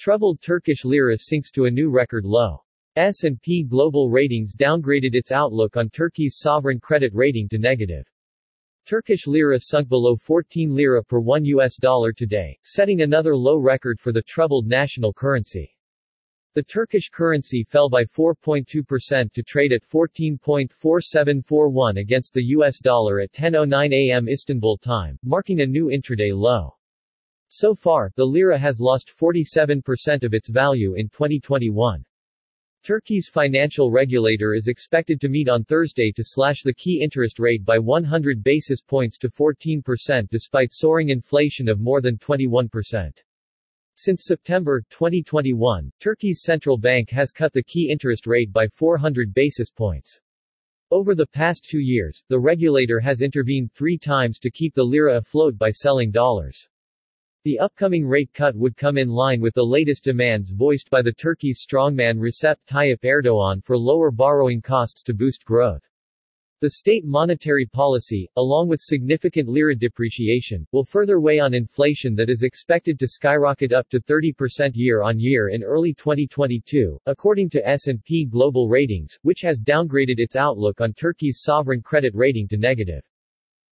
Troubled Turkish lira sinks to a new record low. S&P Global Ratings downgraded its outlook on Turkey's sovereign credit rating to negative. Turkish lira sunk below 14 lira per 1 US dollar today, setting another low record for the troubled national currency. The Turkish currency fell by 4.2% to trade at 14.4741 against the US dollar at 10.09 am Istanbul time, marking a new intraday low. So far, the lira has lost 47% of its value in 2021. Turkey's financial regulator is expected to meet on Thursday to slash the key interest rate by 100 basis points to 14% despite soaring inflation of more than 21%. Since September 2021, Turkey's central bank has cut the key interest rate by 400 basis points. Over the past two years, the regulator has intervened three times to keep the lira afloat by selling dollars. The upcoming rate cut would come in line with the latest demands voiced by the Turkey's strongman Recep Tayyip Erdogan for lower borrowing costs to boost growth. The state monetary policy, along with significant lira depreciation, will further weigh on inflation that is expected to skyrocket up to 30% year-on-year in early 2022, according to S&P Global Ratings, which has downgraded its outlook on Turkey's sovereign credit rating to negative.